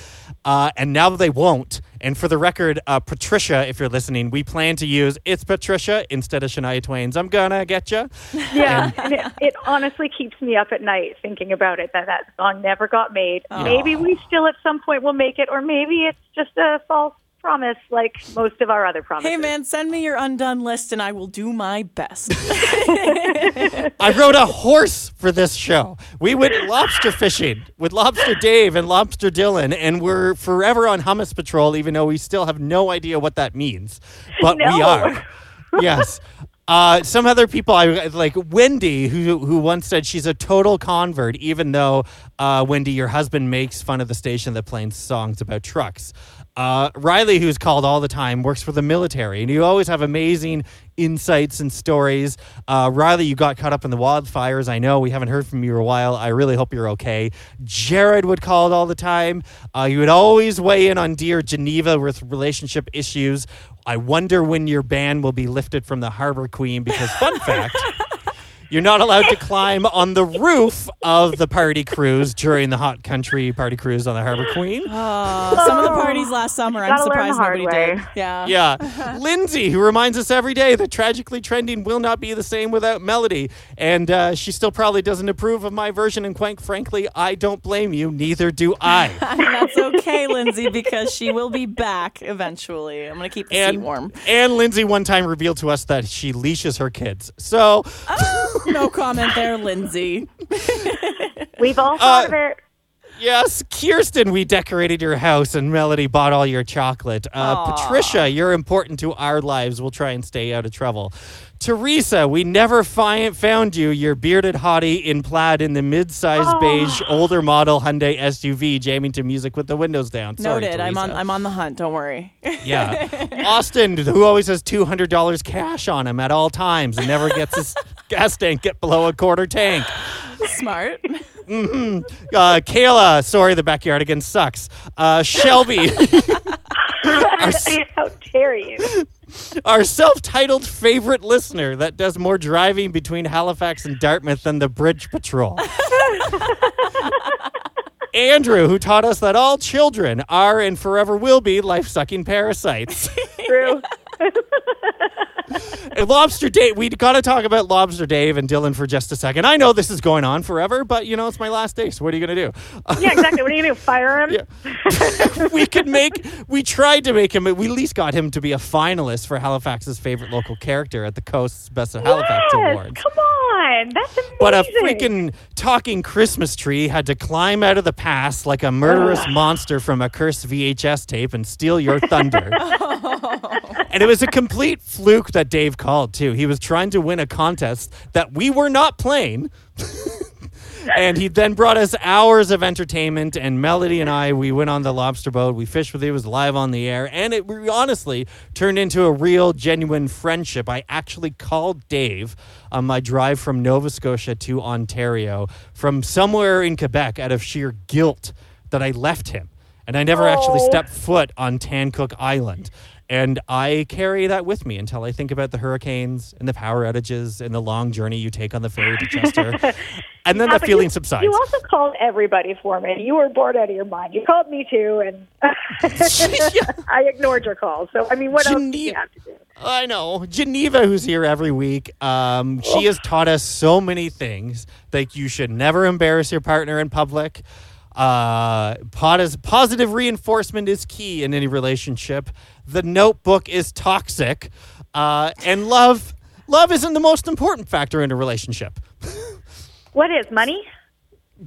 uh, and now they won't. And for the record, uh, Patricia, if you're listening, we plan to use "It's Patricia" instead of Shania Twain's "I'm Gonna Get Ya." Yeah, and it, it honestly keeps me up at night thinking about it that that song never got made. Maybe we still at some point will make it, or maybe it's just a false promise like most of our other promises. Hey, man, send me your undone list and I will do my best. I rode a horse for this show. We went lobster fishing with Lobster Dave and Lobster Dylan, and we're forever on hummus patrol, even though we still have no idea what that means. But we are. Yes. Uh, some other people, I like Wendy, who who once said she's a total convert, even though uh, Wendy, your husband, makes fun of the station that plays songs about trucks. Uh, Riley, who's called all the time, works for the military, and you always have amazing insights and stories. Uh, Riley, you got caught up in the wildfires. I know we haven't heard from you in a while. I really hope you're okay. Jared would call it all the time. Uh, you would always weigh in on Dear Geneva with relationship issues. I wonder when your ban will be lifted from the Harbor Queen because, fun fact. You're not allowed to climb on the roof of the party cruise during the hot country party cruise on the Harbor Queen. Uh, some of the parties last summer, I'm Gotta learn the surprised nobody way. did. Yeah. Yeah. Lindsay, who reminds us every day that tragically trending will not be the same without Melody. And uh, she still probably doesn't approve of my version. And quite frankly, I don't blame you. Neither do I. That's okay, Lindsay, because she will be back eventually. I'm going to keep the seat warm. and Lindsay one time revealed to us that she leashes her kids. So no comment there, Lindsay. We've all Uh, of it. Yes, Kirsten, we decorated your house and Melody bought all your chocolate. Uh, Patricia, you're important to our lives. We'll try and stay out of trouble. Teresa, we never fi- found you. Your bearded hottie in plaid in the mid-sized Aw. beige older model Hyundai SUV, jamming to music with the windows down. Sorry, Noted. I'm on. I'm on the hunt. Don't worry. Yeah. Austin, who always has $200 cash on him at all times and never gets his gas tank get below a quarter tank. Smart. hmm Uh, Kayla, sorry, the backyard again sucks. Uh, Shelby, How dare you? our self titled favorite listener that does more driving between Halifax and Dartmouth than the Bridge Patrol. Andrew, who taught us that all children are and forever will be life sucking parasites. True. And Lobster Dave, we got to talk about Lobster Dave and Dylan for just a second. I know this is going on forever, but you know, it's my last day, so what are you going to do? Yeah, exactly. What are you gonna do? Fire him? we could make we tried to make him we at least got him to be a finalist for Halifax's favorite local character at the Coast's Best of Halifax Yes, Awards. Come on. That's amazing. But a freaking talking Christmas tree had to climb out of the past like a murderous monster from a cursed VHS tape and steal your thunder. and it was a complete fluke that Dave called too. He was trying to win a contest that we were not playing. and he then brought us hours of entertainment and melody and i we went on the lobster boat we fished with it it was live on the air and it honestly turned into a real genuine friendship i actually called dave on my drive from nova scotia to ontario from somewhere in quebec out of sheer guilt that i left him and i never actually Oh. stepped foot on tancook island and I carry that with me until I think about the hurricanes and the power outages and the long journey you take on the ferry to Chester. and then Yeah, the feeling you, subsides. You also called everybody for me. You were bored out of your mind. You called me too, and I ignored your call. So I mean, what else do you have to do? I know. Geneva, who's here every week, um, she has taught us so many things. Like you should never embarrass your partner in public. Uh, pos- positive reinforcement is key in any relationship. The notebook is toxic. Uh, and love love isn't the most important factor in a relationship. What is money?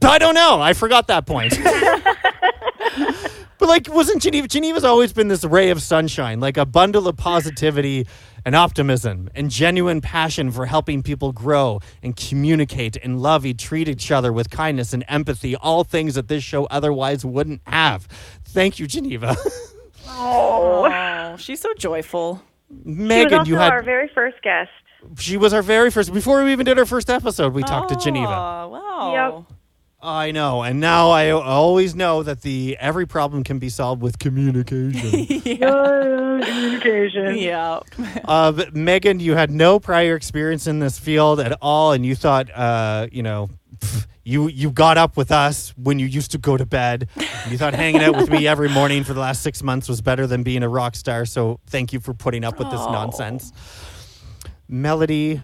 I don't know. I forgot that point. but like, wasn't Geneva? Geneva's always been this ray of sunshine, like a bundle of positivity and optimism and genuine passion for helping people grow and communicate and love each treat each other with kindness and empathy. All things that this show otherwise wouldn't have. Thank you, Geneva. Oh, wow. she's so joyful. she was Megan, also you had our very first guest. she was our very first before we even did our first episode. We talked to Geneva. Oh, wow. I know, and now I always know that the every problem can be solved with communication. Communication. Yeah. uh, but Megan, you had no prior experience in this field at all, and you thought, uh, you know, pff, you you got up with us when you used to go to bed. You thought hanging out with me every morning for the last six months was better than being a rock star. So thank you for putting up with this Aw. nonsense. Melody,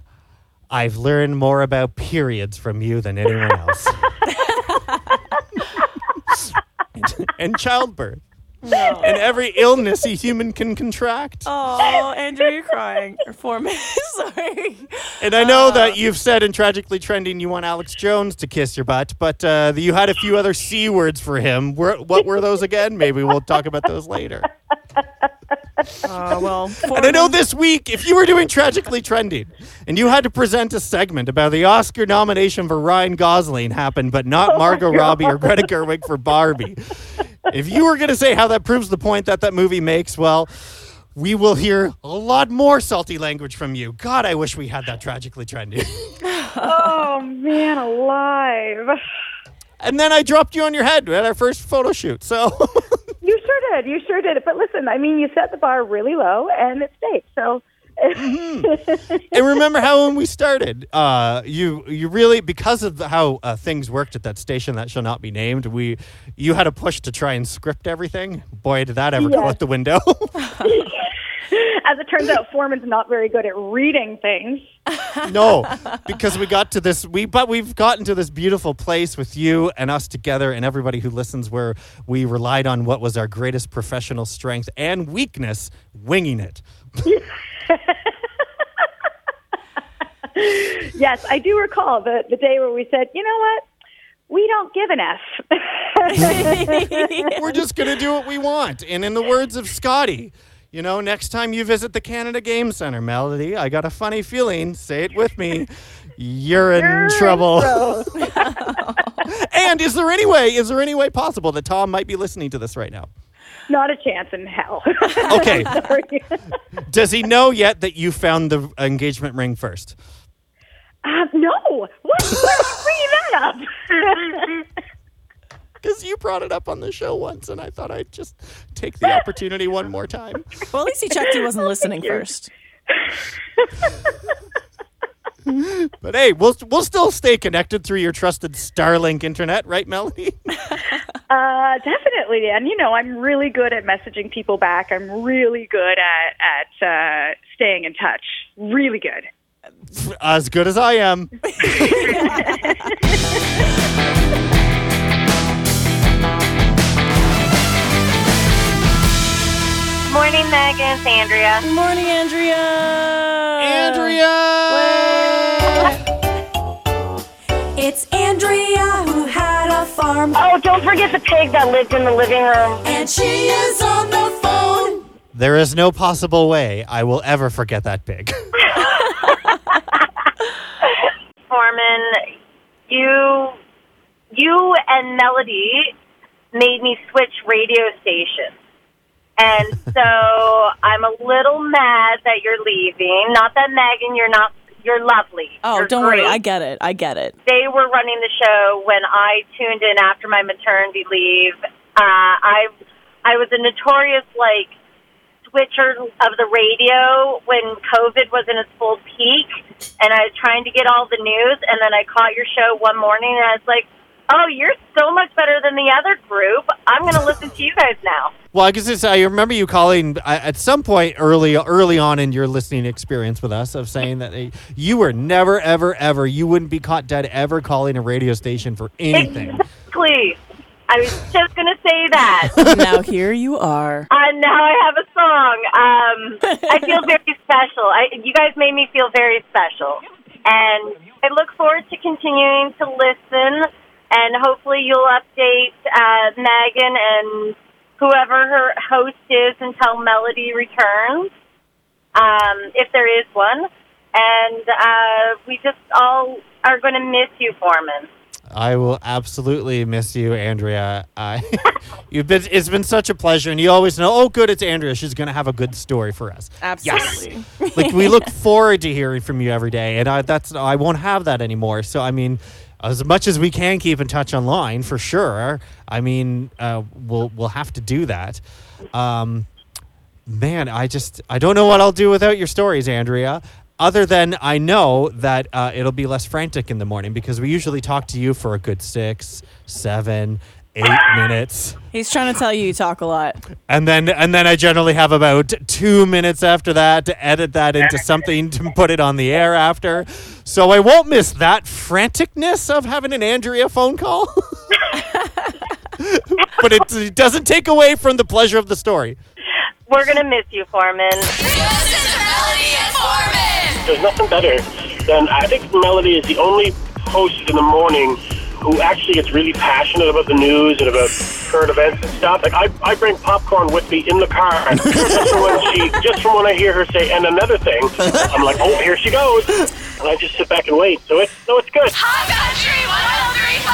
I've learned more about periods from you than anyone else. and childbirth. No. And every illness a human can contract. Oh, Andrew, you're crying. Or for me. Sorry. And I know that you've said in Tragically Trending you want Alex Jones to kiss your butt, but uh, you had a few other C words for him. What were those again? Maybe we'll talk about those later. Uh, well, And I know this week, if you were doing Tragically Trending and you had to present a segment about the Oscar nomination for Ryan Gosling happened, but not Margot Robbie or Greta Gerwig for Barbie, if you were going to say how that proves the point that that movie makes, well, we will hear a lot more salty language from you. God, I wish we had that Tragically Trending. oh man, alive! and then I dropped you on your head at our first photo shoot. So You sure did. You sure did. But listen, I mean, you set the bar really low, and it stayed. So. and remember how when we started, uh, you you really because of the, how uh, things worked at that station that shall not be named, we you had a push to try and script everything. Boy, did that ever go out the window. As it turns out, Forman's not very good at reading things. no, because we got to this we but we've gotten to this beautiful place with you and us together and everybody who listens where we relied on what was our greatest professional strength and weakness, winging it. yes, I do recall the the day where we said, you know what, we don't give an F. We're just going to do what we want. And in the words of Scotty, you know, next time you visit the Canada Game Center, Melody, I got a funny feeling. Say it with me. You're in trouble. and is there any way, is there any way possible that Tom might be listening to this right now? Not a chance in hell. Okay. Does he know yet that you found the engagement ring first? Uh, no. What? Why are you bringing that up? Because you brought it up on the show once, and I thought I'd just take the opportunity one more time. Well, at least he checked he wasn't listening first. But hey, we'll we'll still stay connected through your trusted Starlink internet, right, Melody? Uh, definitely. And you know, I'm really good at messaging people back. I'm really good at at uh, staying in touch. Really good. as good as I am. Morning, Megan. It's Andrea. Good morning, Andrea. Andrea. It's Andrea who had a farm. Oh, don't forget the pig that lived in the living room. And she is on the phone. There is no possible way I will ever forget that pig. Forman, you, you and Melody made me switch radio stations. And so I'm a little mad that you're leaving. Not that Megan, you're not, you're lovely. Oh, You're don't worry. I get it. I get it. they were running the show when I tuned in after my maternity leave. Uh, I I was a notorious like switcher of the radio when COVID was in its full peak, and I was trying to get all the news. And then I caught your show one morning, and I was like, "Oh, you're so much better than the other group. I'm going to listen to you guys now." well, I guess it's, I remember you calling uh, at some point early early on in your listening experience with us of saying that you were never ever ever you wouldn't be caught dead ever calling a radio station for anything. Exactly. I was just going to say that. now here you are. Uh, now I have a song. Um, I feel very special. I, you guys made me feel very special. And I look forward to continuing to listen. And hopefully you'll update uh, Megan and whoever her host is until Melody returns, um, if there is one. And uh, we just all are going to miss you, Forman. I will absolutely miss you, Andrea. I, you've been it's been such a pleasure, and you always know. Oh, good, it's Andrea. She's gonna have a good story for us. Absolutely. Yes. like we look forward to hearing from you every day, and I, that's I won't have that anymore. So I mean, as much as we can keep in touch online, for sure. I mean, uh, we'll we'll have to do that. Um, man, I just I don't know what I'll do without your stories, Andrea. Other than I know that uh, it'll be less frantic in the morning because we usually talk to you for a good six, seven, eight minutes. He's trying to tell you you talk a lot. And then and then I generally have about two minutes after that to edit that into something to put it on the air after. So I won't miss that franticness of having an Andrea phone call. but it, it doesn't take away from the pleasure of the story. We're going to miss you, Forman. There's nothing better than I think Melody is the only host in the morning who actually gets really passionate about the news and about current events and stuff. Like I, I bring popcorn with me in the car just from when she, just from when I hear her say and another thing, I'm like, oh, here she goes, and I just sit back and wait. So it's no, it's good. Hot Country 1035.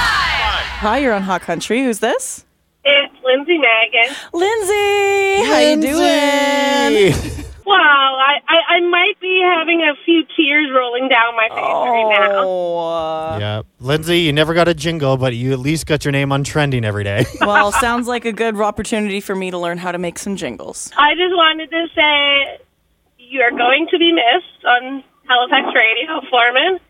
Hi, you're on Hot Country. Who's this? It's Lindsay Megan. Lindsay, how you doing? Well, I, I, I might be having a few tears rolling down my face right now. Oh. Uh, yeah, Lindsay, you never got a jingle, but you at least got your name on trending every day. well, sounds like a good opportunity for me to learn how to make some jingles. I just wanted to say you are going to be missed on Halifax Radio, Forman.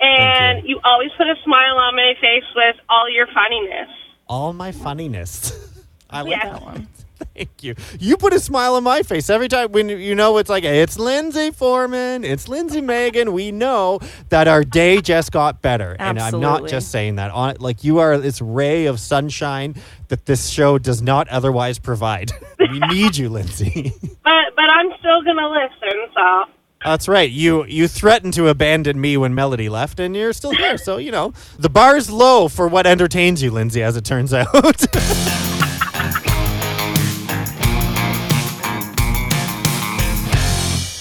And you. always put a smile on my face with all your funniness. All my funniness. I like Yes. that one. Thank you. You put a smile on my face every time when you know it's like it's Lindsay Forman, it's Lindsay Megan. We know that our day just got better, and I'm not just saying that. On like you are this ray of sunshine that this show does not otherwise provide. we need you, Lindsay. But but I'm still gonna listen, so That's right. You you threatened to abandon me when Melody left, and you're still here. So you know the bar's low for what entertains you, Lindsay. As it turns out.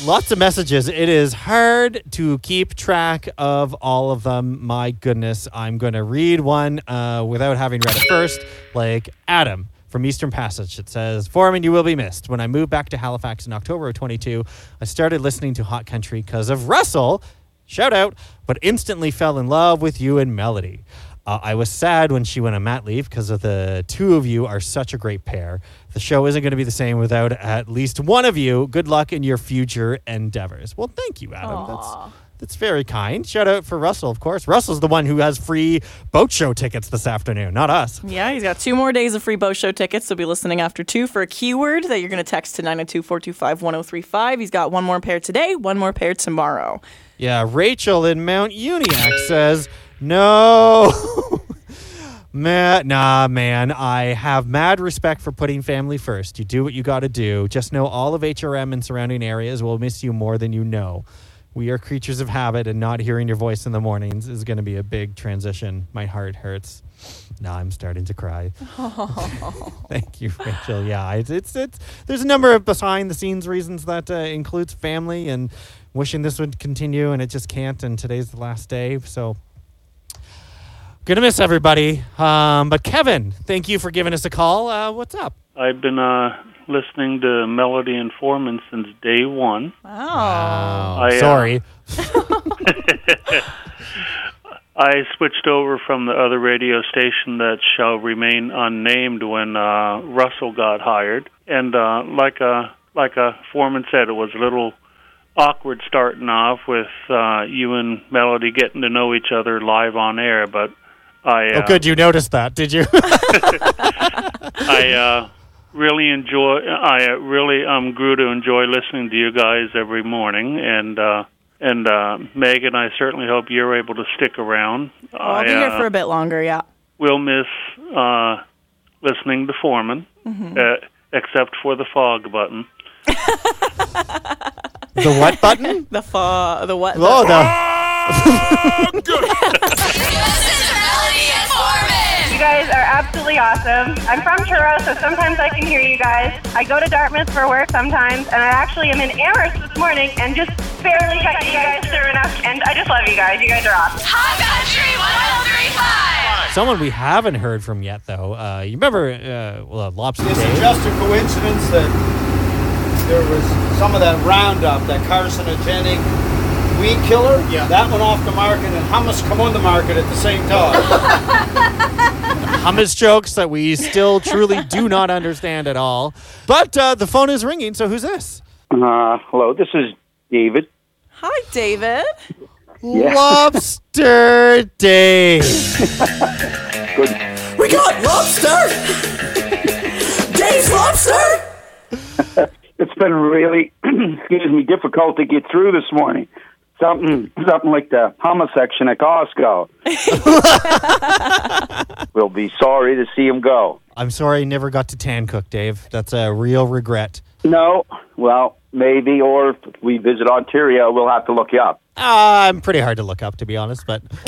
Lots of messages. It is hard to keep track of all of them. My goodness. I'm going to read one uh, without having read it first. Like Adam from Eastern Passage. It says, Forman, you will be missed. When I moved back to Halifax in October of 22, I started listening to Hot Country because of Russell. Shout out, but instantly fell in love with you and Melody. Uh, I was sad when she went on mat leave because of the two of you are such a great pair. The show isn't going to be the same without at least one of you. Good luck in your future endeavors. Well, thank you, Adam. That's that's very kind. Shout out for Russell, of course. Russell's the one who has free boat show tickets this afternoon, not us. Yeah, he's got two more days of free boat show tickets. So be listening after two for a keyword that you're going to text to 902 425 1035. He's got one more pair today, one more pair tomorrow. Yeah, Rachel in Mount Uniacke says, no. Man, nah, man. I have mad respect for putting family first. You do what you got to do. Just know all of HRM and surrounding areas will miss you more than you know. We are creatures of habit, and not hearing your voice in the mornings is going to be a big transition. My heart hurts. Now I'm starting to cry. Thank you, Rachel. Yeah, it's, it's it's there's a number of behind the scenes reasons that uh, includes family and wishing this would continue, and it just can't. And today's the last day, so gonna miss everybody. Um, but Kevin, thank you for giving us a call. Uh, what's up? I've been uh, listening to Melody and Forman since day one. Wow. I, uh, Sorry. I switched over from the other radio station that shall remain unnamed when uh, Russell got hired, and uh, like a like a forman said, it was a little awkward starting off with uh, you and Melody getting to know each other live on air. But I uh, oh, good. You noticed that, did you? I uh, really enjoy. I uh, really um grew to enjoy listening to you guys every morning, and uh, and uh, Megan, I certainly hope you're able to stick around. I'll I be here uh, for a bit longer, yeah. we'll miss uh, listening to Forman, Mhm. uh, except for the fog button. the what button? The fa- the what? Oh, the. You guys are absolutely awesome. I'm from Truro, so sometimes I can hear you guys. I go to Dartmouth for work sometimes, and I actually am in Amherst this morning and just barely got you guys through enough. And I just love you guys. You guys are awesome. Hot Country 1035. Someone we haven't heard from yet, though. Uh, you remember uh, well, Lobster Is it just a coincidence that there was some of that Roundup, that carcinogenic weed killer? Yeah. That went off the market and hummus come on the market at the same time. hummus jokes that we still truly do not understand at all. But uh, the phone is ringing, so who's this? Uh, hello, this is David. Hi, David. Yeah. Lobster Dave. Good. We got lobster! Dave's lobster! It's been really, excuse me, difficult to get through this morning. Something, something like the hummus section at Costco. we'll be sorry to see him go. I'm sorry I never got to Tancook, Dave. That's a real regret. No, well, maybe, or if we visit Ontario, we'll have to look you up. Uh, I'm pretty hard to look up, to be honest, but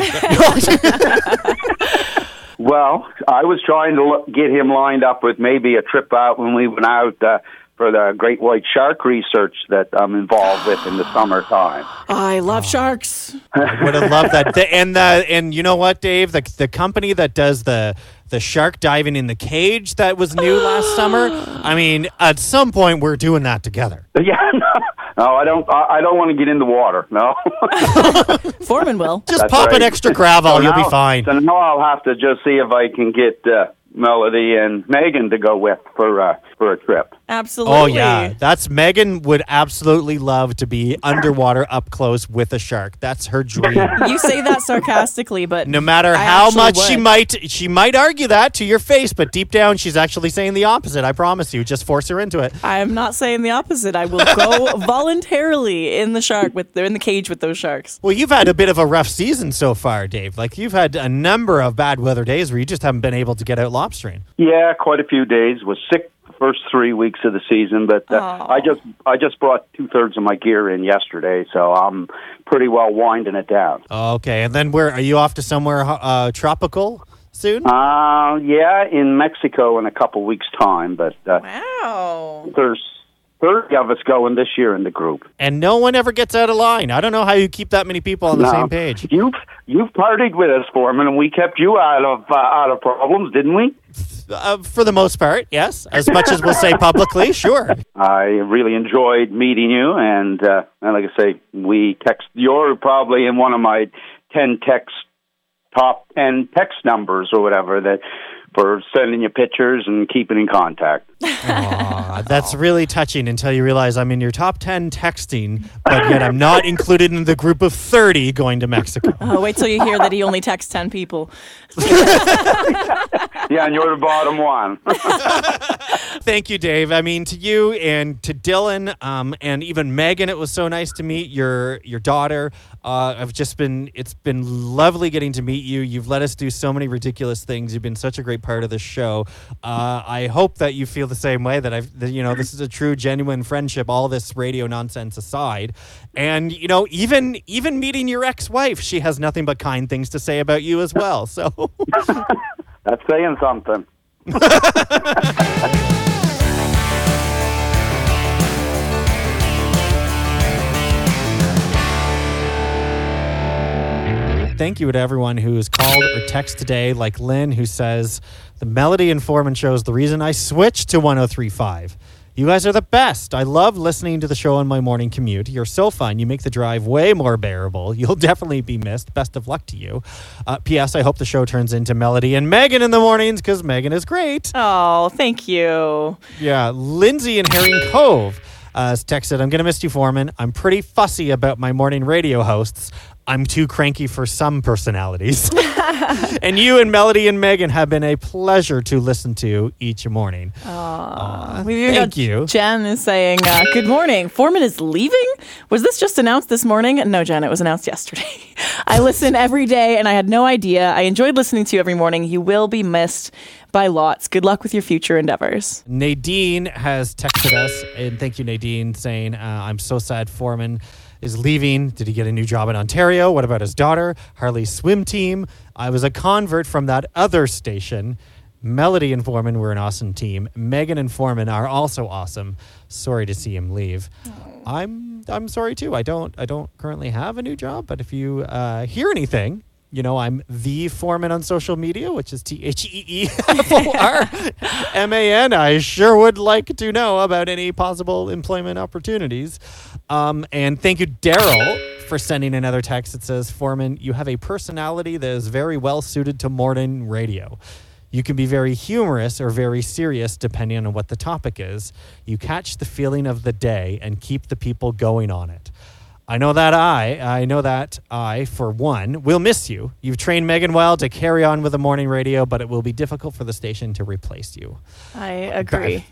Well, I was trying to look, get him lined up with maybe a trip out when we went out uh, for the great white shark research that I'm involved with in the summertime. I love sharks. I would have loved that. The- And the and you know what, Dave? The the company that does the the shark diving in the cage that was new last summer. I mean, at some point we're doing that together. Yeah, no, no I don't. I, I don't want to get in the water. No. Forman will. Just That's pop an extra Gravol, So you'll be fine. So now I'll have to just see if I can get uh, Melody and Megan to go with for uh, for a trip. Absolutely. Oh yeah, that's Megan would absolutely love to be underwater up close with a shark. That's her dream. You say that sarcastically, but No matter I how actually much she might she might argue that to your face, but deep down she's actually saying the opposite. I promise you. Just force her into it. I am not saying the opposite. I will go voluntarily in the shark with in the cage with those sharks. Well, you've had a bit of a rough season so far, Dave. Like you've had a number of bad weather days where you just haven't been able to get out lobstering. Yeah, quite a few days. Was sick first three weeks of the season, but uh, I just I just brought two thirds of my gear in yesterday, so I'm pretty well winding it down. Okay, and then where are you off to somewhere uh, tropical soon? Uh, yeah, in Mexico in a couple weeks' time, but uh, wow, there's thirty of us going this year in the group. And no one ever gets out of line. I don't know how you keep that many people on the No. same page. You've you've partied with us, Forman, and we kept you out of uh, out of problems, didn't we? Uh, for the most part, yes. As much as we'll say publicly, sure. I really enjoyed meeting you, and, uh, and like I say, we text. You're probably in one of my ten text top ten text numbers or whatever that for sending you pictures and keeping in contact. Aw, that's really touching until you realize I'm in your top 10 texting, but yet I'm not included in the group of 30 going to Mexico. Oh, wait till you hear that he only texts 10 people. yeah, and you're the bottom one. Thank you, Dave. I mean, to you and to Dylan um, and even Megan, it was so nice to meet your your daughter. Uh, I've just been, it's been lovely getting to meet you. You've let us do so many ridiculous things. You've been such a great part of the show. Uh, I hope that you feel the same way that I've, that, you know, this is a true, genuine friendship, all this radio nonsense aside. And, you know, even, even meeting your ex-wife, she has nothing but kind things to say about you as well. So. That's saying something. Thank you to everyone who has called or texted today, like Lynn, who says, The Melody and Forman show is the reason I switched to 1035. You guys are the best. I love listening to the show on my morning commute. You're so fun. You make the drive way more bearable. You'll definitely be missed. Best of luck to you. Uh, P.S. I hope the show turns into Melody and Megan in the mornings because Megan is great. Oh, thank you. Yeah, Lindsay in Herring Cove uh, has texted, I'm going to miss you, Forman. I'm pretty fussy about my morning radio hosts. I'm too cranky for some personalities. and you and Melody and Megan have been a pleasure to listen to each morning. Aw. We've thank you. Jen is saying, uh, Good morning. Forman is leaving? Was this just announced this morning? No, Jen, it was announced yesterday. I listen every day and I had no idea. I enjoyed listening to you every morning. You will be missed by lots. Good luck with your future endeavors. Nadine has texted us, and thank you, Nadine, saying, uh, I'm so sad Forman is leaving. Did he get a new job in Ontario? What about his daughter? Harley's swim team. I was a convert from that other station. Melody and Forman were an awesome team. Megan and Forman are also awesome. Sorry to see him leave. I'm I'm sorry too. I don't I don't currently have a new job, but if you uh, hear anything, you know I'm the Forman on social media, which is T H E E F O R M A N. I sure would like to know about any possible employment opportunities. Um, and thank you, Daryl, for sending another text that says, Forman, you have a personality that is very well suited to morning radio. You can be very humorous or very serious depending on what the topic is. You catch the feeling of the day and keep the people going on it. I know that I, I know that I, for one, will miss you. You've trained Megan well to carry on with the morning radio, but it will be difficult for the station to replace you. I agree.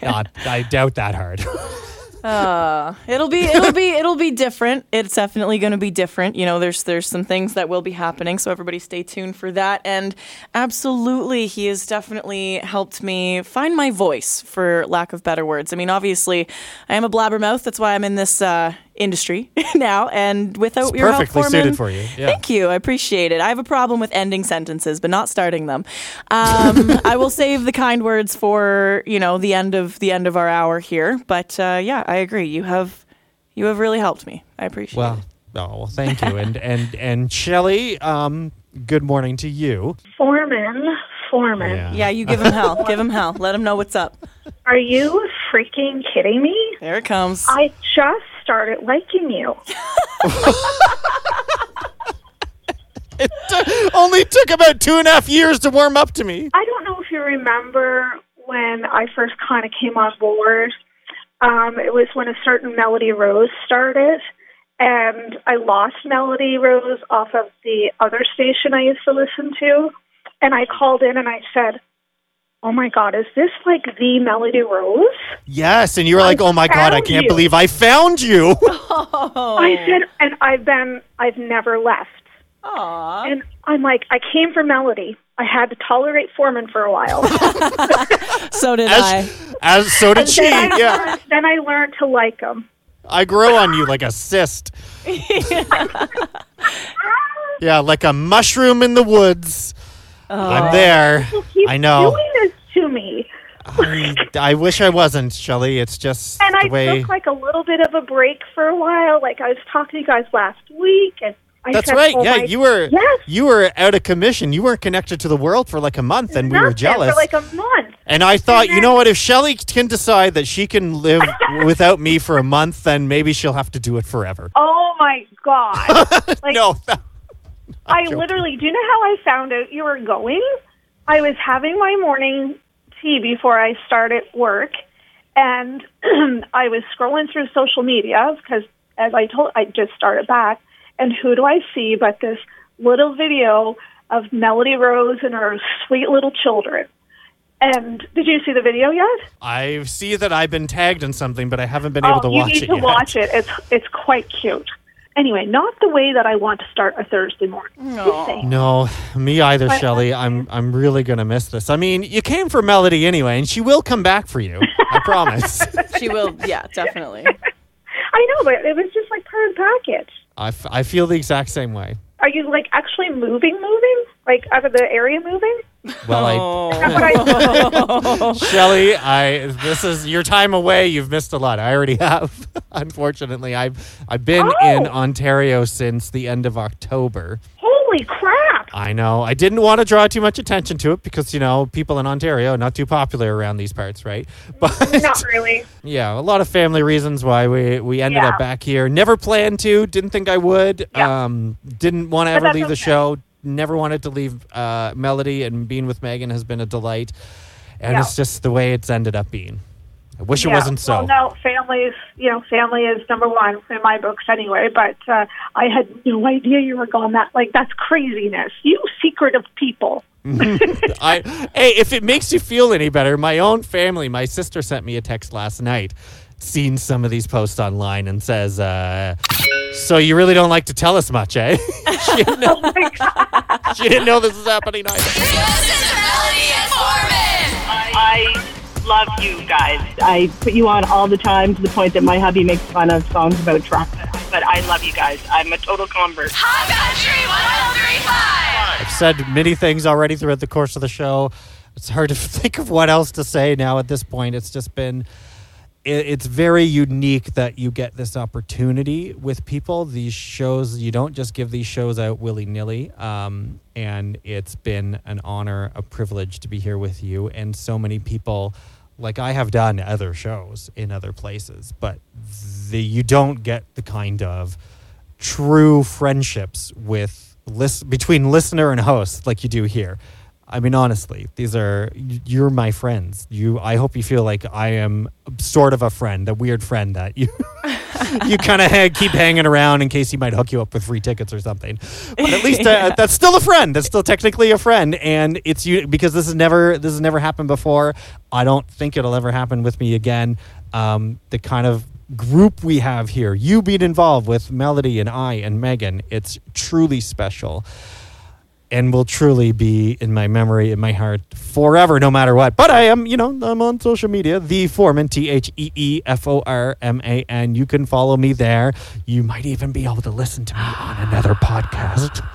God, I doubt that hard. Uh, it'll be it'll be it'll be different. It's definitely going to be different. You know, there's there's some things that will be happening, so everybody stay tuned for that. And absolutely, he has definitely helped me find my voice, for lack of better words. I mean, obviously, I am a blabbermouth. That's why I'm in this uh, industry now. And without It's your help, perfectly Forman- suited for you. Yeah. Thank you. I appreciate it. I have a problem with ending sentences, but not starting them. Um, I will save the kind words for you know the end of the end of our hour here. But uh, yeah, I agree. You have you have really helped me. I appreciate Well, it. oh, well, thank you. And and and Shelly, um, good morning to you. Forman, Forman. Yeah, you give him hell. give him hell. Let him know what's up. Are you freaking kidding me? There it comes. I just started liking you. It only took about two and a half years to warm up to me. I don't know if you remember when I first kind of came on board. Um, it was when a certain Melody Rose started, and I lost Melody Rose off of the other station I used to listen to. And I called in and I said, Oh my God, is this like the Melody Rose? Yes, and you were like, "Oh my god, I can't you. believe I found you." Oh. I said, and I've been, I've never left. Aww. And I'm like, I came for Melody. I had to tolerate Forman for a while. so did As- I. As so did And she. then I, Yeah, learned, then I learned to like him. I grow on you like a cyst. yeah. Yeah, like a mushroom in the woods. I'm oh. there. I know. doing this to me. I, I wish I wasn't, Shelly. It's just And I way. took like a little bit of a break for a while. Like I was talking to you guys last week, and I That's right. "Oh yeah, my- you were yes, you were out of commission. You weren't connected to the world for like a month, and we were jealous. for like a month. and I thought, you know what? If Shelly can decide that she can live without me for a month, then maybe she'll have to do it forever. Oh my god! Like, no, I literally. Do you know how I found out you were going? I was having my morning tea before I started work, and I was scrolling through social media because, as I told, I just started back. And who do I see but this little video of Melody Rose and her sweet little children? And did you see the video yet? I see that I've been tagged in something, but I haven't been oh, able to oh, you watch need it to yet. watch it. It's it's quite cute. Anyway, not the way that I want to start a Thursday morning. Just saying. No, me either, uh, Shelly. I'm I'm really gonna miss this. I mean, you came for Melody anyway, and she will come back for you. I promise. She will, yeah, definitely. I know, but it was just like part of the package. I, f- I feel the exact same way. Are you like actually moving, moving? Like out of the area moving? Well, I I, Shelly, I this is your time away. You've missed a lot. I already have. Unfortunately, I've I've been in Ontario since the end of October. Holy crap! I know. I didn't want to draw too much attention to it because you know people in Ontario are not too popular around these parts, right? But Not really. yeah, a lot of family reasons why we we ended Yeah. up back here. Never planned to. Didn't think I would. Um, didn't want to ever leave the show. Never wanted to leave uh, Melody, and being with Megan has been a delight. And Yeah. it's just the way it's ended up being. I wish it wasn't so. Well, no, family is you know family is number one in my books anyway. But uh, I had no idea you were gone. That like that's craziness. You secretive people. I hey, if it makes you feel any better, my own family, my sister sent me a text last night, seen some of these posts online, and says, uh, "So you really don't like to tell us much, eh?" she, didn't know, she didn't know this was happening either. I love you guys. I put you on all the time to the point that my hubby makes fun of songs about trucks. But I love you guys. I'm a total convert. I've said many things already throughout the course of the show. It's hard to think of what else to say now at this point. It's just been, it, it's very unique that you get this opportunity with people. These shows, you don't just give these shows out willy nilly. Um, and it's been an honor, a privilege to be here with you and so many people. Like I have done other shows in other places, but the, you don't get the kind of true friendships with lis- between listener and host like you do here. I mean, honestly, these are you're my friends. You, I hope you feel like I am sort of a friend, a weird friend that you you kind of ha- keep hanging around in case he might hook you up with free tickets or something. But at least uh, that's still a friend. That's still technically a friend, and it's you because this has never this has never happened before. I don't think it'll ever happen with me again. Um, the kind of group we have here, you being involved with Melody and I and Megan, it's truly special and will truly be in my memory, in my heart forever, no matter what. But I am, you know, I'm on social media, the Forman, T H E E F O R M A N. You can follow me there. You might even be able to listen to me on another podcast.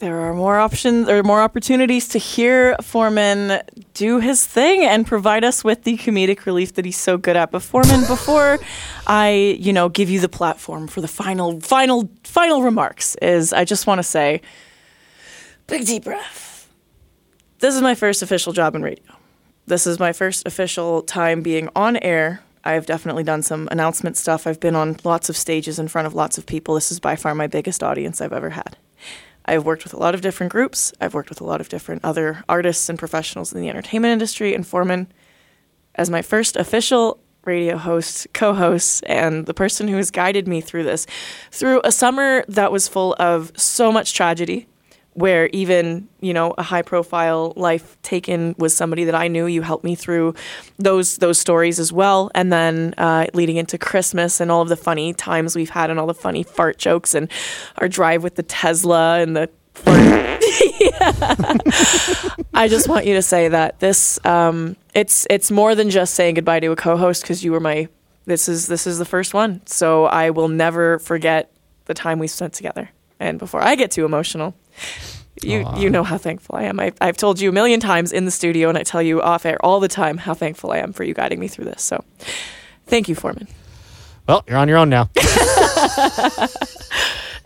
There are more options, there are more opportunities to hear Forman do his thing and provide us with the comedic relief that he's so good at. But Forman, before I, you know, give you the platform for the final, final, final remarks, is I just want to say, big deep breath. This is my first official job in radio. This is my first official time being on air. I've definitely done some announcement stuff. I've been on lots of stages in front of lots of people. This is by far my biggest audience I've ever had. I've worked with a lot of different groups. I've worked with a lot of different other artists and professionals in the entertainment industry. And Forman, as my first official radio host, co host, and the person who has guided me through this, through a summer that was full of so much tragedy, where even, you know, a high profile life taken was somebody that I knew. You helped me through those those stories as well. And then uh, leading into Christmas and all of the funny times we've had and all the funny fart jokes and our drive with the Tesla and the. I just want you to say that this um, it's it's more than just saying goodbye to a co-host because you were my this is this is the first one. So I will never forget the time we spent together. And before I get too emotional, you you know how thankful I am. I, I've told you a million times in the studio, and I tell you off air all the time how thankful I am for you guiding me through this. So thank you, Forman. Well, you're on your own now.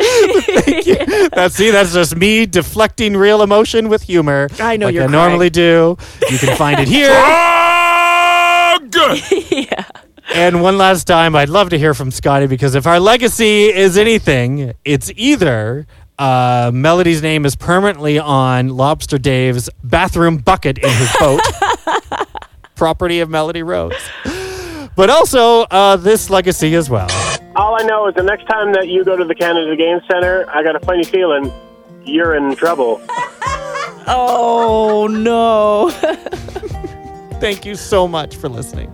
Thank you. That's see, that's just me deflecting real emotion with humor. I know like you're I normally do. You can find it here. yeah. And one last time, I'd love to hear from Scotty because if our legacy is anything, it's either uh, Melody's name is permanently on Lobster Dave's bathroom bucket in his boat, property of Melody Rose, but also uh, this legacy as well. All I know is the next time that you go to the Canada Game Center, I got a funny feeling you're in trouble. Oh no. Thank you so much for listening.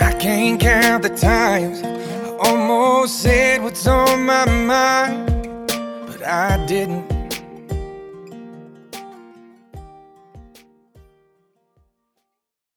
I can't count the times I almost said what's on my mind, but I didn't.